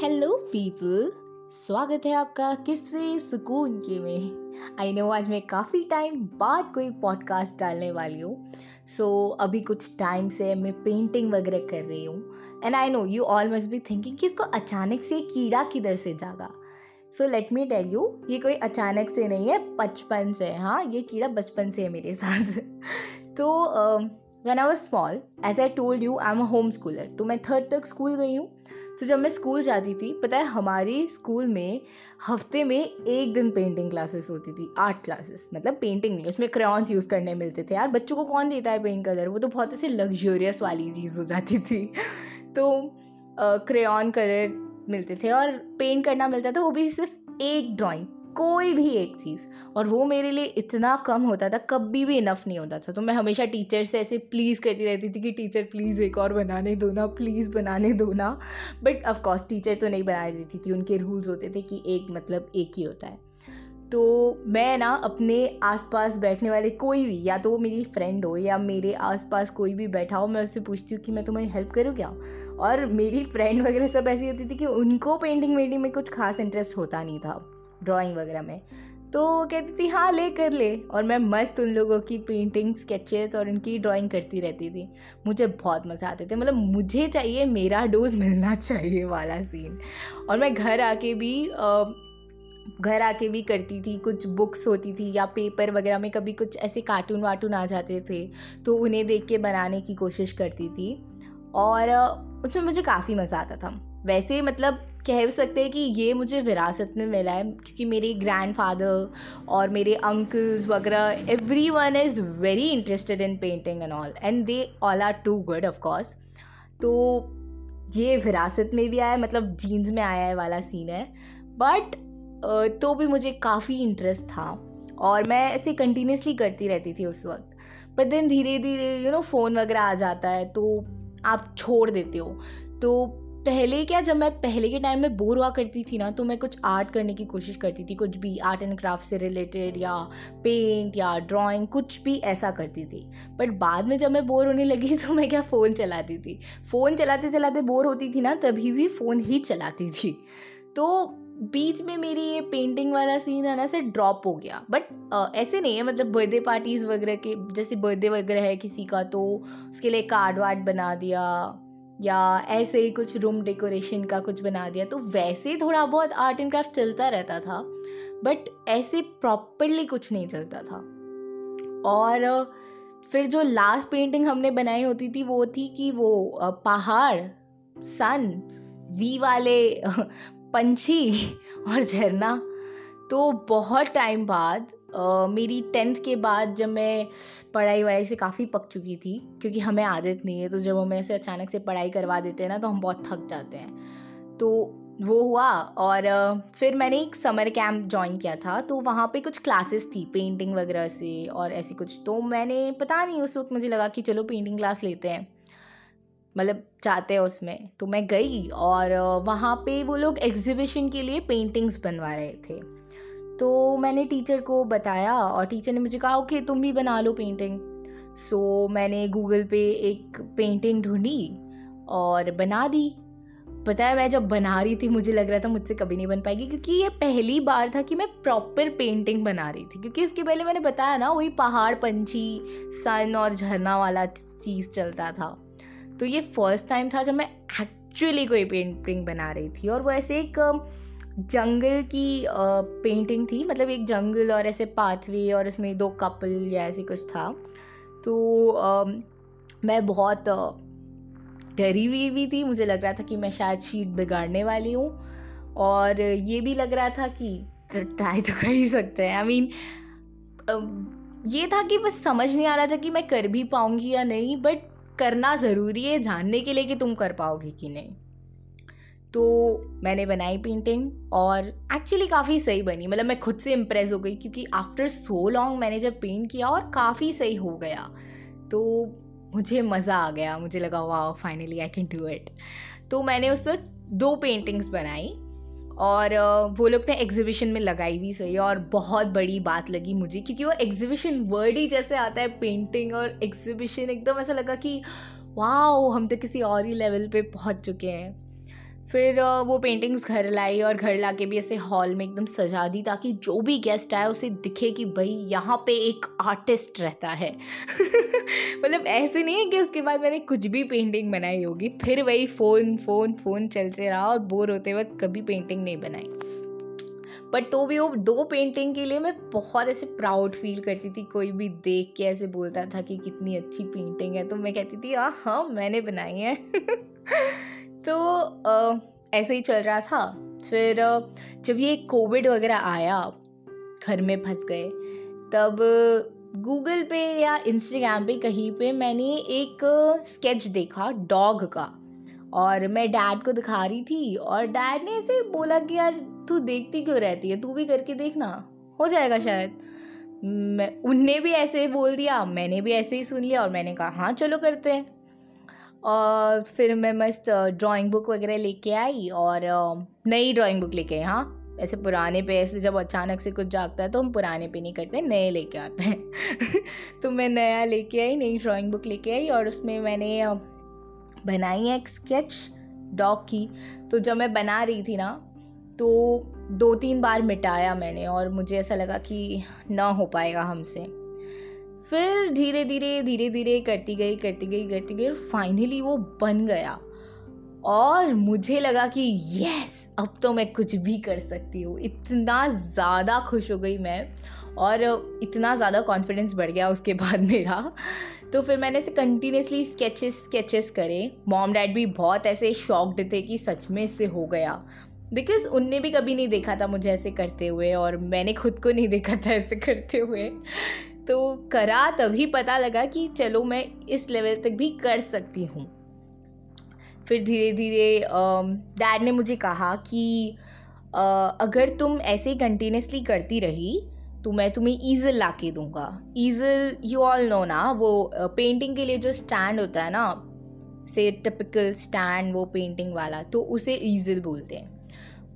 Hello people स्वागत है आपका किससे सुकून के में। आई नो आज मैं काफ़ी टाइम बाद कोई पॉडकास्ट डालने वाली हूँ। सो so, अभी कुछ टाइम से मैं पेंटिंग वगैरह कर रही हूँ। And I know you all must be thinking कि इसको अचानक से कीड़ा किधर से जागा। So let me tell you ये कोई अचानक से नहीं है बचपन से। हाँ ये कीड़ा बचपन से है मेरे साथ। तो when I was small age I told you I am a home schooler तो मैं थर्ड तक स्कूल गई हूँ। तो जब मैं स्कूल जाती थी, पता है, हमारी स्कूल में हफ़्ते में एक दिन पेंटिंग क्लासेस होती थी आर्ट क्लासेस मतलब पेंटिंग नहीं, उसमें क्रेयॉन्स यूज़ करने मिलते थे। यार, बच्चों को कौन देता है पेंट कलर वो तो बहुत ऐसे लग्जोरियस वाली चीज़ हो जाती थी। तो क्रेन कलर मिलते थे और पेंट करना मिलता था, वो भी सिर्फ़ एक ड्राइंग कोई भी एक चीज़। और वो मेरे लिए इतना कम होता था, कभी भी इनफ नहीं होता था। तो मैं हमेशा टीचर से ऐसे प्लीज़ करती रहती थी कि टीचर प्लीज़ एक और बनाने दो ना प्लीज़ बनाने दो ना। बट ऑफकोर्स टीचर तो नहीं बनाई देती थी। उनके रूल्स होते थे कि एक मतलब एक ही होता है। तो मैं ना अपने आसपास बैठने वाले कोई भी, या तो वो मेरी फ्रेंड हो, या मेरे आसपास कोई भी बैठा हो, मैं उससे पूछती हूँ कि, मैं तुम्हारी हेल्प करूँ क्या? और मेरी फ्रेंड वगैरह सब ऐसी होती थी कि उनको पेंटिंग वेंटिंग में कुछ खास इंटरेस्ट होता नहीं था। ड्राइंग वगैरह में। तो कहती थी हाँ ले, कर ले। और मैं मस्त उन लोगों की पेंटिंग स्केचेस और उनकी ड्राइंग करती रहती थी। मुझे बहुत मज़ा आते थे। मतलब मुझे चाहिए, मेरा डोज मिलना चाहिए वाला सीन और मैं घर आके भी घर आके भी करती थी, कुछ बुक्स होती थी या पेपर वगैरह में कभी कुछ ऐसे कार्टून वार्टून आ जाते थे तो उन्हें देख के बनाने की कोशिश करती थी। और उसमें मुझे काफ़ी मज़ा आता था। वैसे मतलब कह सकते हैं कि ये मुझे विरासत में मिला है, क्योंकि मेरे ग्रैंड फादर और मेरे अंकल्स वगैरह everyone is very interested in painting and all and they all are too good of course तो ये विरासत में भी आया है मतलब जीन्स में आया है वाला सीन है। बट तो भी मुझे काफ़ी इंटरेस्ट था, और मैं ऐसे कंटिन्यूसली करती रहती थी उस वक्त। पर दिन धीरे धीरे यू नो फ़ोन वगैरह आ जाता है तो आप छोड़ देते हो। तो पहले क्या, जब मैं पहले के टाइम में बोर हुआ करती थी ना तो मैं कुछ आर्ट करने की कोशिश करती थी, कुछ भी आर्ट एंड क्राफ्ट से रिलेटेड या पेंट या ड्राइंग कुछ भी ऐसा करती थी। बट बाद में जब मैं बोर होने लगी तो मैं क्या फ़ोन चलाती थी। फ़ोन चलाते चलाते बोर होती थी ना, तभी भी फ़ोन ही चलाती थी। तो बीच में मेरी ये पेंटिंग वाला सीन है ना से ड्रॉप हो गया। बट ऐसे नहीं है मतलब बर्थडे पार्टीज़ वगैरह के, जैसे बर्थडे वगैरह है किसी का तो उसके लिए कार्ड वार्ड बना दिया। या ऐसे ही कुछ रूम डेकोरेशन का कुछ बना दिया तो वैसे थोड़ा बहुत आर्ट एंड क्राफ्ट चलता रहता था बट ऐसे प्रॉपरली कुछ नहीं चलता था। और, फिर जो लास्ट पेंटिंग हमने बनाई होती थी, वो थी कि वो पहाड़ सन वी वाले, पंछी और झरना तो बहुत टाइम बाद मेरी टेंथ के बाद जब मैं पढ़ाई वढ़ाई से काफ़ी पक चुकी थी, क्योंकि हमें आदत नहीं है तो जब हमें ऐसे अचानक से पढ़ाई करवा देते हैं ना तो हम बहुत थक जाते हैं। तो वो हुआ और फिर मैंने एक समर कैंप ज्वाइन किया था तो वहाँ पे कुछ क्लासेस थी, पेंटिंग वगैरह से और ऐसी कुछ। तो मैंने, पता नहीं, उस वक्त मुझे लगा कि चलो पेंटिंग क्लास लेते हैं मतलब चाहते हैं उसमें। तो मैं गई और वहाँ पे वो लोग एग्जिबिशन के लिए पेंटिंग्स बनवा रहे थे। तो मैंने टीचर को बताया और टीचर ने मुझे कहा ओके तुम भी बना लो पेंटिंग सो so, मैंने गूगल पे एक पेंटिंग ढूंढी और बना दी। पता है मैं जब बना रही थी मुझे लग रहा था मुझसे कभी नहीं बन पाएगी क्योंकि ये पहली बार था कि मैं प्रॉपर पेंटिंग बना रही थी। क्योंकि उसके पहले मैंने बताया ना वही पहाड़ पंछी सन और झरना वाला चीज़ चलता था। तो ये फ़र्स्ट टाइम था जब मैं एक्चुअली कोई पेंटिंग बना रही थी और वो ऐसे एक जंगल की पेंटिंग थी मतलब एक जंगल और ऐसे पाथवे और इसमें दो कपल या ऐसे कुछ था। तो मैं बहुत डरी हुई भी थी। मुझे लग रहा था कि मैं शायद शीट बिगाड़ने वाली हूँ। और ये भी लग रहा था कि ट्राई तो कर ही सकते हैं। आई मीन ये था कि बस समझ नहीं आ रहा था कि मैं कर भी पाऊँगी या नहीं बट करना ज़रूरी है। जानने के लिए कि तुम कर पाओगे कि नहीं। तो मैंने बनाई पेंटिंग और एक्चुअली काफ़ी सही बनी। मतलब मैं खुद से इम्प्रेस हो गई क्योंकि आफ्टर सो लॉन्ग मैंने जब पेंट किया और काफ़ी सही हो गया। तो मुझे मज़ा आ गया। मुझे लगा वाह finally I can do it तो मैंने उस वक्त दो पेंटिंग्स बनाई और वो लोग ने एग्जीबिशन में लगाई भी सही और बहुत बड़ी बात लगी मुझे क्योंकि वो एग्जीबिशन वर्ड ही जैसे आता है पेंटिंग और एग्जीबिशन एकदम ऐसा लगा कि वाह हम तो किसी और ही लेवल पे पहुँच चुके हैं। फिर वो पेंटिंग्स घर लाई और घर ला के भी ऐसे हॉल में एकदम सजा दी ताकि जो भी गेस्ट आए उसे दिखे कि भाई यहाँ पे एक आर्टिस्ट रहता है। मतलब ऐसे नहीं है कि उसके बाद मैंने कुछ भी पेंटिंग बनाई होगी, फिर वही फ़ोन फ़ोन फ़ोन चलते रहा और बोर होते वक्त कभी पेंटिंग नहीं बनाई। बट तो भी वो दो पेंटिंग के लिए मैं बहुत ऐसे प्राउड फील करती थी, कोई भी देख के ऐसे बोलता था कि कितनी अच्छी पेंटिंग है तो मैं कहती थी हाँ हाँ मैंने बनाई है। तो आ, ऐसे ही चल रहा था। फिर जब ये कोविड वगैरह आया घर में फंस गए तब गूगल पे या इंस्टाग्राम पे कहीं पे मैंने एक स्केच देखा डॉग का। और मैं डैड को दिखा रही थी और डैड ने ऐसे बोला कि यार तू देखती क्यों रहती है? तू भी करके देखना। हो जाएगा शायद। मैं उनने भी ऐसे बोल दिया मैंने भी ऐसे ही सुन लिया और मैंने कहा हाँ चलो करते हैं। और फिर मैं मस्त ड्राइंग बुक वगैरह लेके आई और नई ड्राइंग बुक लेके आई हाँ। ऐसे पुराने पे, ऐसे जब अचानक से कुछ जागता है तो हम पुराने पे नहीं करते, नए लेके आते हैं। तो मैं नया लेके आई, नई ड्राइंग बुक लेके आई और उसमें मैंने बनाई है एक स्केच डॉग की। तो जब मैं बना रही थी ना तो दो तीन बार मिटाया मैंने और मुझे ऐसा लगा कि ना हो पाएगा हमसे। फिर धीरे धीरे धीरे धीरे करती गई करती गई करती गई और फाइनली वो बन गया। और मुझे लगा कि यस अब तो मैं कुछ भी कर सकती हूँ। इतना ज़्यादा खुश हो गई मैं और इतना ज़्यादा कॉन्फिडेंस बढ़ गया उसके बाद मेरा। तो फिर मैंने ऐसे कंटिन्यूसली स्केचेस स्केचेस करे। मॉम डैड भी बहुत ऐसे शॉक्ड थे कि सच में इससे हो गया। बिकॉज़ उनने भी कभी नहीं देखा था मुझे ऐसे करते हुए और मैंने खुद को नहीं देखा था ऐसे करते हुए। तो करा तभी पता लगा कि चलो मैं इस लेवल तक भी कर सकती हूँ। फिर धीरे धीरे डैड ने मुझे कहा कि आ, अगर तुम ऐसे कंटिन्यूसली करती रही तो मैं तुम्हें ईज़ल ला के दूँगा। ईज़ल यू ऑल नो ना वो पेंटिंग के लिए जो स्टैंड होता है ना से टिपिकल स्टैंड वो पेंटिंग वाला तो उसे ईज़ल बोलते हैं।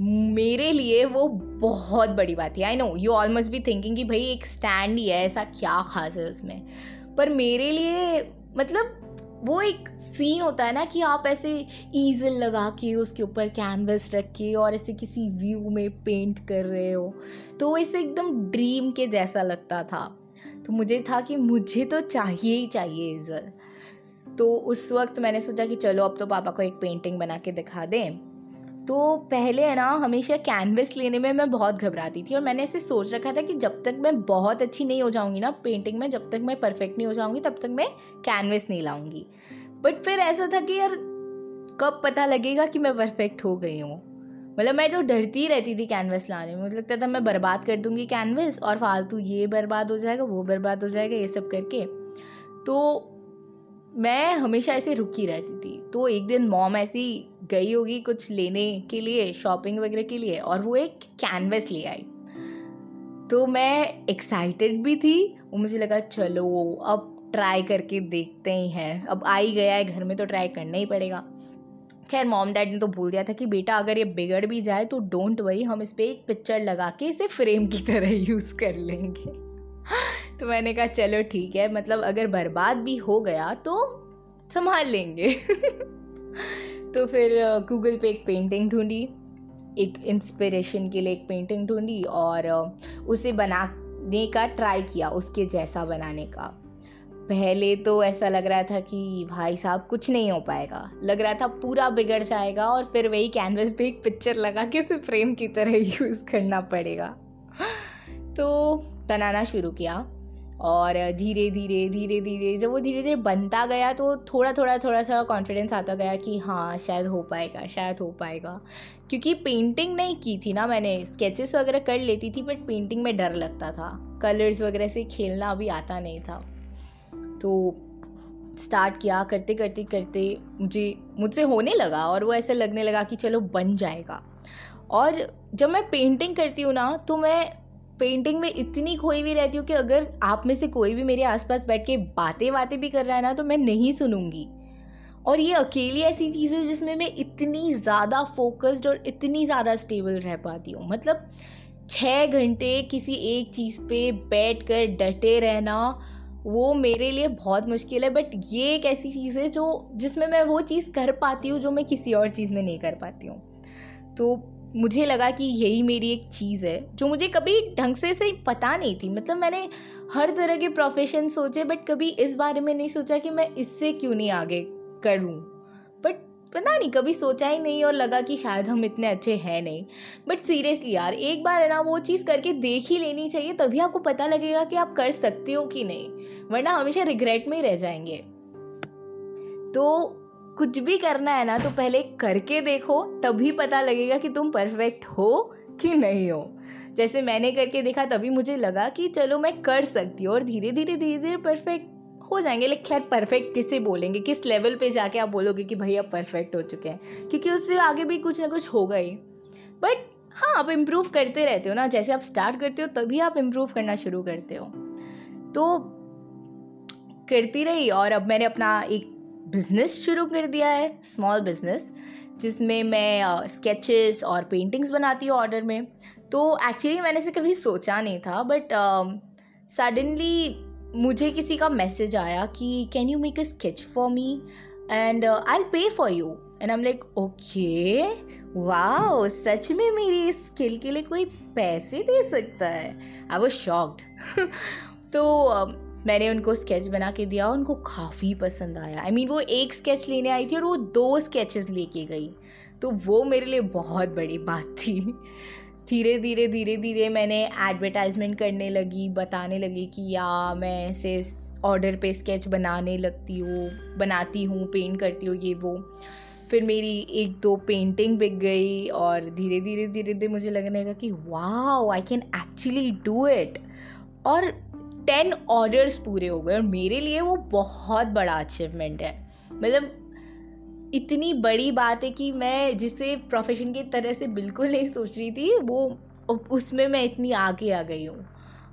मेरे लिए वो बहुत बड़ी बात है I know you almost be thinking कि भाई एक स्टैंड ही है, ऐसा क्या खास है उसमें? पर मेरे लिए मतलब वो एक सीन होता है ना कि आप ऐसे ईजल लगा के उसके ऊपर कैनवस रख के और ऐसे किसी व्यू में पेंट कर रहे हो। तो वो ऐसे एकदम ड्रीम के जैसा लगता था। तो मुझे था कि मुझे तो चाहिए ही चाहिए ईजल तो उस वक्त मैंने सोचा कि चलो, अब तो पापा को एक पेंटिंग बना के दिखा दें। तो पहले है ना, हमेशा कैनवस लेने में मैं बहुत घबराती थी और मैंने ऐसे सोच रखा था कि जब तक मैं बहुत अच्छी नहीं हो जाऊँगी ना पेंटिंग में, जब तक मैं परफेक्ट नहीं हो जाऊँगी, तब तक मैं कैनवस नहीं लाऊँगी। बट फिर ऐसा था कि यार, कब पता लगेगा कि मैं परफेक्ट हो गई हूँ। मतलब मैं तो डरती रहती थी कैनवस लाने में। मुझे लगता था मैं बर्बाद कर दूँगी कैनवस और फालतू ये बर्बाद हो जाएगा, वो बर्बाद हो जाएगा, ये सब करके। तो मैं हमेशा ऐसे रुकी रहती थी। तो एक दिन मॉम ऐसी गई होगी कुछ लेने के लिए, शॉपिंग वगैरह के लिए, और वो एक कैनवस ले आई। तो मैं एक्साइटेड भी थी और मुझे लगा, चलो, अब ट्राई करके देखते ही। हैं अब आ ही गया है, घर में तो ट्राई करना ही पड़ेगा। खैर, मॉम डैड ने तो बोल दिया था कि, बेटा, अगर ये बिगड़ भी जाए तो डोंट वरी हम इस पर एक पिक्चर लगा के इसे फ्रेम की तरह यूज़ कर लेंगे। तो मैंने कहा, चलो ठीक है मतलब अगर बर्बाद भी हो गया तो संभाल लेंगे। तो फिर गूगल पे एक पेंटिंग ढूंढी, एक इंस्पिरेशन के लिए एक पेंटिंग ढूंढी और उसे बनाने का ट्राई किया, उसके जैसा बनाने का। पहले तो ऐसा लग रहा था कि भाई साहब, कुछ नहीं हो पाएगा। लग रहा था पूरा बिगड़ जाएगा और फिर वही कैनवस पे एक पिक्चर लगा के उसे फ्रेम की तरह यूज़ करना पड़ेगा। तो बनाना शुरू किया। और धीरे धीरे धीरे धीरे, जब वो धीरे धीरे बनता गया तो थोड़ा थोड़ा थोड़ा सा कॉन्फिडेंस आता गया कि हाँ शायद हो पाएगा, शायद हो पाएगा। क्योंकि पेंटिंग नहीं की थी ना मैंने स्केचेस वगैरह कर लेती थी बट पेंटिंग में डर लगता था। कलर्स वगैरह से खेलना अभी आता नहीं था। तो स्टार्ट किया करते करते करते मुझे, मुझसे होने लगा और वो ऐसे लगने लगा कि चलो बन जाएगा। और जब मैं पेंटिंग करती हूँ ना तो मैं पेंटिंग में इतनी खोई हुई रहती हूँ कि अगर आप में से कोई भी मेरे आसपास बैठ के बातें बातें भी कर रहा है ना तो मैं नहीं सुनूँगी। और ये अकेली ऐसी चीज़ है जिसमें मैं इतनी ज़्यादा फोकस्ड और इतनी ज़्यादा स्टेबल रह पाती हूँ। मतलब छः घंटे किसी एक चीज़ पे बैठ कर डटे रहना, वो मेरे लिए बहुत मुश्किल है। बट ये एक ऐसी चीज़ है जो, जिसमें मैं वो चीज़ कर पाती हूँ जो मैं किसी और चीज़ में नहीं कर पाती हूँ। तो मुझे लगा कि यही मेरी एक चीज़ है, जो मुझे कभी ढंग से से पता नहीं थी। मतलब मैंने हर तरह के प्रोफेशन सोचे बट कभी इस बारे में नहीं सोचा कि मैं इससे क्यों नहीं आगे करूँ। बट पता नहीं, कभी सोचा ही नहीं और लगा कि शायद हम इतने अच्छे हैं नहीं। बट सीरियसली यार, एक बार है ना, वो चीज़ करके देख ही लेनी चाहिए, तभी आपको पता लगेगा कि आप कर सकते हो कि नहीं, वरना हमेशा रिग्रेट में ही रह जाएँगे। तो कुछ भी करना है ना तो पहले करके देखो, तभी पता लगेगा कि तुम परफेक्ट हो कि नहीं हो। जैसे मैंने करके देखा, तभी मुझे लगा कि चलो मैं कर सकती हूँ और धीरे धीरे धीरे धीरे परफेक्ट हो जाएँगे। लेकिन खैर परफेक्ट किसे बोलेंगे? किस लेवल पे जाके आप बोलोगे कि भाई, अब परफेक्ट हो चुके हैं? क्योंकि उससे आगे भी कुछ ना कुछ होगा ही। बट हाँ आप इम्प्रूव करते रहते हो ना। जैसे आप स्टार्ट करते हो, तभी आप इम्प्रूव करना शुरू करते हो। तो करती रही और अब मैंने अपना एक बिज़नेस शुरू कर दिया है स्मॉल बिज़नेस जिसमें मैं स्केचेस और पेंटिंग्स बनाती हूँ ऑर्डर में। तो एक्चुअली मैंने इसे कभी सोचा नहीं था बट सडनली मुझे किसी का मैसेज आया कि can you make a sketch for me and I pay for you and I am like okay वाह सच में मेरी स्किल के लिए कोई पैसे दे सकता है? आई वॉज़ शॉक्ड तो मैंने उनको स्केच बना के दिया उनको काफ़ी पसंद आया। आई I मीन mean, वो एक स्केच लेने आई थी और वो दो स्केचेस लेके गई। तो वो मेरे लिए बहुत बड़ी बात थी। धीरे धीरे धीरे धीरे मैंने एडवर्टाइजमेंट करने लगी बताने लगी कि या मैं ऐसे ऑर्डर पे स्केच बनाने लगती हूँ बनाती हूँ पेंट करती हूँ ये वो। फिर मेरी एक दो पेंटिंग बिक गई और धीरे धीरे धीरे धीरे मुझे लगने लगा कि वाह I can actually do it और टेन ऑर्डर्स पूरे हो गए और मेरे लिए वो बहुत बड़ा अचीवमेंट है। मतलब इतनी बड़ी बात है कि मैं जिसे प्रोफेशन की तरह से बिल्कुल नहीं सोच रही थी, वो उसमें मैं इतनी आगे आ गई हूँ।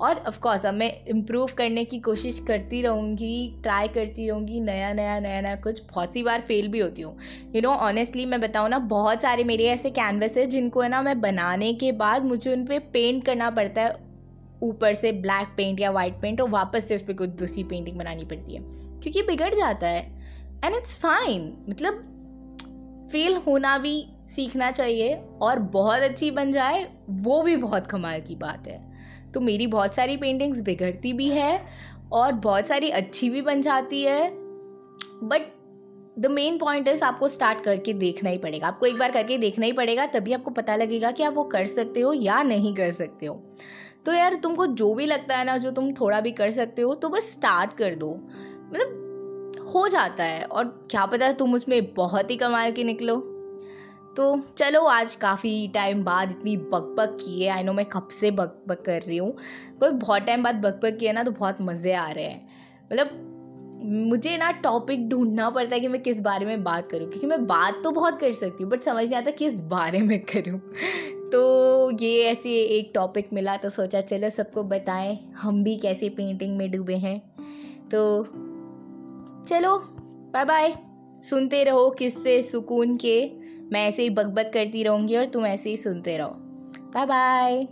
और ऑफ़ कोर्स अब मैं इम्प्रूव करने की कोशिश करती रहूँगी ट्राई करती रहूँगी, नया नया नया नया कुछ। बहुत सी बार फेल भी होती हूँ। यू नो ऑनेस्टली मैं बताऊँ ना, बहुत सारे मेरे ऐसे कैनवस है जिनको है ना मैं बनाने के बाद मुझे उन पर पे पेंट करना पड़ता है। ऊपर से ब्लैक पेंट या वाइट पेंट और वापस से उस पर कुछ दूसरी पेंटिंग बनानी पड़ती है। क्योंकि बिगड़ जाता है। एंड इट्स फाइन मतलब फेल होना भी सीखना चाहिए और बहुत अच्छी बन जाए, वो भी बहुत कमाल की बात है। तो मेरी बहुत सारी पेंटिंग्स बिगड़ती भी है और बहुत सारी अच्छी भी बन जाती है। But the main point is आपको स्टार्ट करके देखना ही पड़ेगा। आपको एक बार करके देखना ही पड़ेगा, तभी आपको पता लगेगा कि आप वो कर सकते हो या नहीं कर सकते हो। तो यार तुमको जो भी लगता है ना, जो तुम थोड़ा भी कर सकते हो तो बस स्टार्ट कर दो। मतलब हो जाता है और क्या पता है तुम उसमें बहुत ही कमाल के निकलो। तो चलो, आज काफ़ी टाइम बाद इतनी बक बक की है। आई नो मैं कब से बक बक कर रही हूँ, पर बहुत टाइम बाद बक बक ना तो बहुत मज़े आ रहे हैं। मतलब मुझे ना टॉपिक ढूंढना पड़ता है कि मैं किस बारे में बात करूँ, क्योंकि मैं बात तो बहुत कर सकती हूँ बट समझ नहीं आता किस बारे में करूँ। तो ये ऐसे एक टॉपिक मिला तो सोचा, चलो सबको बताएँ, हम भी कैसे पेंटिंग में डूबे हैं। तो चलो बाय बाय सुनते रहो किससे सुकून के। मैं ऐसे ही बकबक करती रहूँगी और तुम ऐसे ही सुनते रहो। Bye bye